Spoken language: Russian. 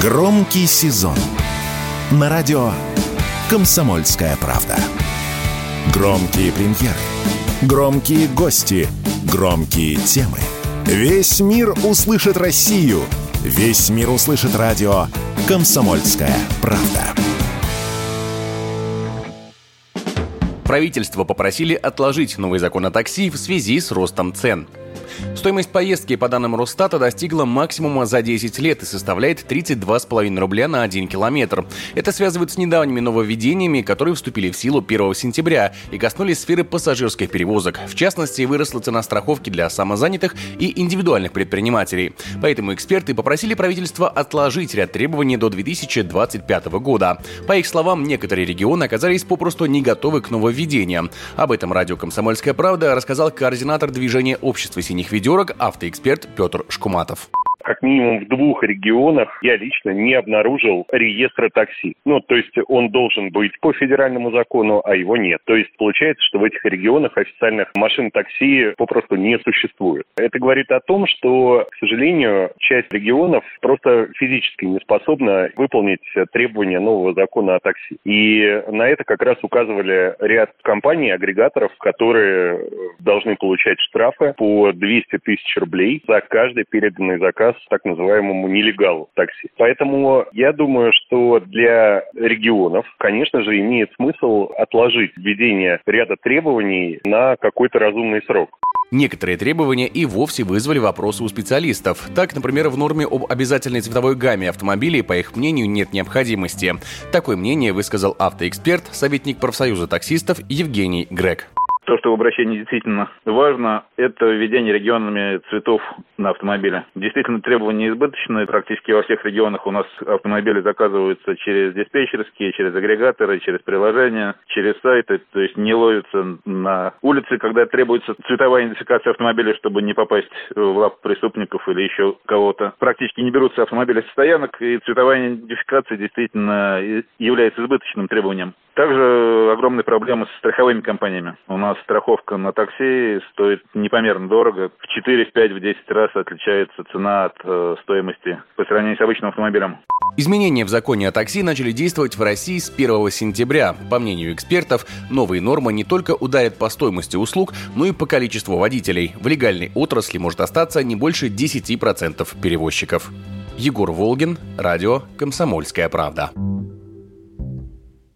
Громкий сезон на радио «Комсомольская правда». Громкие премьеры, громкие гости, громкие темы. Весь мир услышит Россию. Весь мир услышит радио «Комсомольская правда». Правительство попросили отложить новый закон о такси в связи с ростом цен. Стоимость поездки, по данным Росстата, достигла максимума за 10 лет и составляет 32,5 рубля на 1 километр. Это связывают с недавними нововведениями, которые вступили в силу 1 сентября и коснулись сферы пассажирских перевозок. В частности, выросла цена страховки для самозанятых и индивидуальных предпринимателей. Поэтому эксперты попросили правительство отложить ряд требований до 2025 года. По их словам, некоторые регионы оказались попросту не готовы к нововведениям. Об этом радио «Комсомольская правда» рассказал координатор движения общества синих ведерок автоэксперт Петр Шкуматов как минимум в двух регионах я лично не обнаружил реестра такси. Ну, то есть он должен быть по федеральному закону, а его нет. То есть получается, что в этих регионах официальных машин такси попросту не существует. Это говорит о том, что, к сожалению, часть регионов просто физически не способна выполнить требования нового закона о такси. И на это как раз указывали ряд компаний, агрегаторов, которые должны получать штрафы по 200 тысяч рублей за каждый переданный заказ так называемому нелегалу такси. Поэтому я думаю, что для регионов, конечно же, имеет смысл отложить введение ряда требований на какой-то разумный срок. Некоторые требования и вовсе вызвали вопросы у специалистов. Так, например, в норме об обязательной цветовой гамме автомобилей, по их мнению, нет необходимости. Такое мнение высказал автоэксперт, советник профсоюза таксистов Евгений Грег. То, что в обращении действительно важно, это введение регионами цветов на автомобиле. Действительно, требования избыточные. Практически во всех регионах у нас автомобили заказываются через диспетчерские, через агрегаторы, через приложения, через сайты. То есть не ловятся на улице, когда требуется цветовая идентификация автомобиля, чтобы не попасть в лап преступников или еще кого-то. Практически не берутся автомобили со стоянок, и цветовая идентификация действительно является избыточным требованием. Также огромные проблемы с страховыми компаниями. У нас страховка на такси стоит непомерно дорого. В 4, в 5, в 10 раз отличается цена от э, стоимости по сравнению с обычным автомобилем. Изменения в законе о такси начали действовать в России с 1 сентября. По мнению экспертов, новые нормы не только ударят по стоимости услуг, но и по количеству водителей. В легальной отрасли может остаться не больше 10% перевозчиков. Егор Волгин, радио «Комсомольская правда».